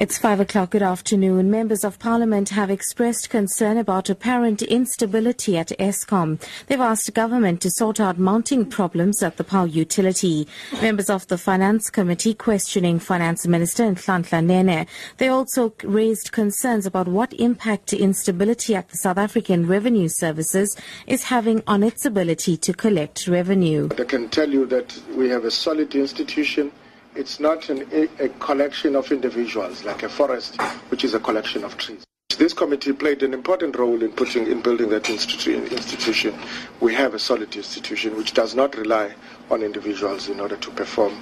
It's five o'clock. Good afternoon. Members of Parliament have expressed concern about apparent instability at Eskom. They've asked government to sort out mounting problems at the power utility. Members of the Finance Committee questioning Finance Minister Nhlanhla Nene. They also raised concerns about what impact instability at the South African Revenue Services is having on its ability to collect revenue. I can tell you that we have a solid institution it's not an, a, collection of individuals like a forest, which is a collection of trees. This committee played an important role in putting in building that institu- institution. We have a solid institution which does not rely on individuals in order to perform,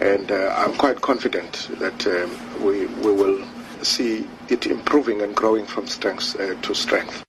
and uh, I'm quite confident that um, we we will see it improving and growing from strength uh, to strength.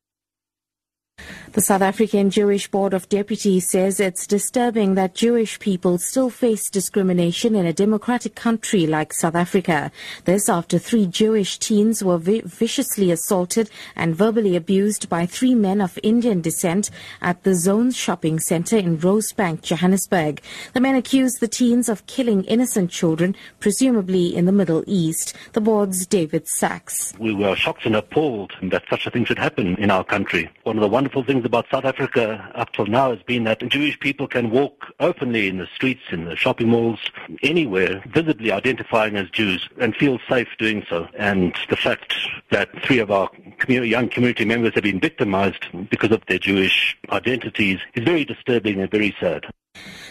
The South African Jewish Board of Deputies says it's disturbing that Jewish people still face discrimination in a democratic country like South Africa. This after three Jewish teens were vi- viciously assaulted and verbally abused by three men of Indian descent at the Zones shopping center in Rosebank, Johannesburg. The men accused the teens of killing innocent children, presumably in the Middle East. The board's David Saks. We were shocked and appalled that such a thing should happen in our country. One of the wonderful things about South Africa up till now has been that Jewish people can walk openly in the streets, in the shopping malls, anywhere, visibly identifying as Jews and feel safe doing so. And the fact that three of our community, young community members have been victimized because of their Jewish identities is very disturbing and very sad.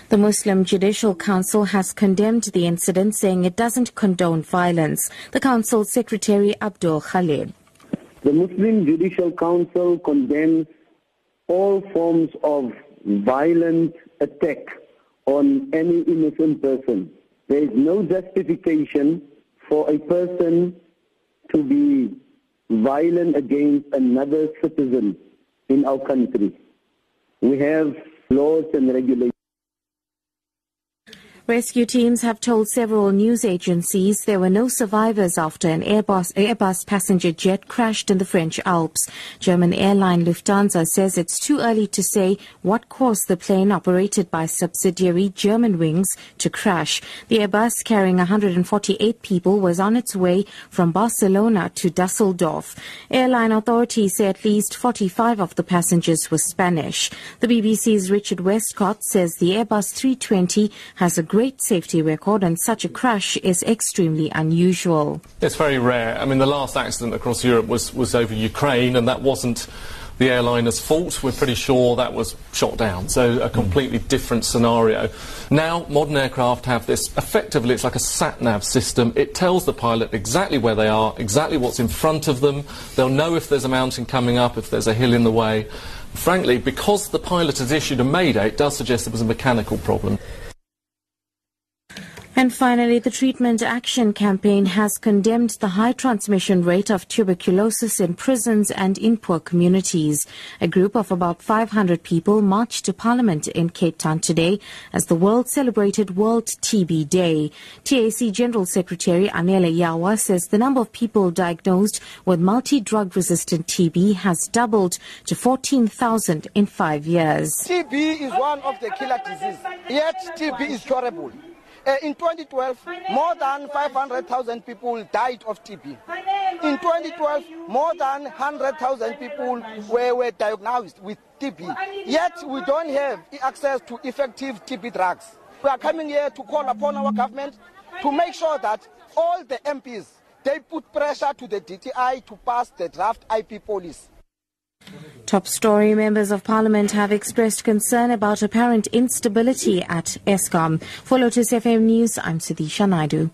The Muslim Judicial Council has condemned the incident, saying it doesn't condone violence. The Council Secretary Abdul Khalid. The Muslim Judicial Council condemns all forms of violent attack on any innocent person. There is no justification for a person to be violent against another citizen in our country. We have laws and regulations. Rescue teams have told several news agencies there were no survivors after an Airbus, Airbus passenger jet crashed in the French Alps. German airline Lufthansa says it's too early to say what caused the plane operated by subsidiary Germanwings to crash. The Airbus carrying 148 people was on its way from Barcelona to Dusseldorf. Airline authorities say at least 45 of the passengers were Spanish. The BBC's Richard Westcott says the Airbus 320 has a great safety record and such a crash is extremely unusual. It's very rare. I mean, the last accident across Europe was, was over Ukraine and that wasn't the airliner's fault. We're pretty sure that was shot down. So a completely different scenario. Now, modern aircraft have this, effectively, it's like a sat-nav system. It tells the pilot exactly where they are, exactly what's in front of them. They'll know if there's a mountain coming up, if there's a hill in the way. Frankly, because the pilot has issued a mayday, it does suggest there was a mechanical problem. And finally, the Treatment Action Campaign has condemned the high transmission rate of tuberculosis in prisons and in poor communities. A group of about 500 people marched to Parliament in Cape Town today as the world celebrated World TB Day. TAC General Secretary Anele Yawa says the number of people diagnosed with multi-drug resistant TB has doubled to 14,000 in five years. TB is one of the killer diseases, yet TB is curable. Uh, in 2012, more than 500,000 people died of TB. In 2012, more than 100,000 people were, were diagnosed with TB. Yet we don't have access to effective TB drugs. We are coming here to call upon our government to make sure that all the MPs they put pressure to the DTI to pass the draft IP policy. Top story members of parliament have expressed concern about apparent instability at Eskom. For Lotus FM News, I'm Sudhisha Naidu.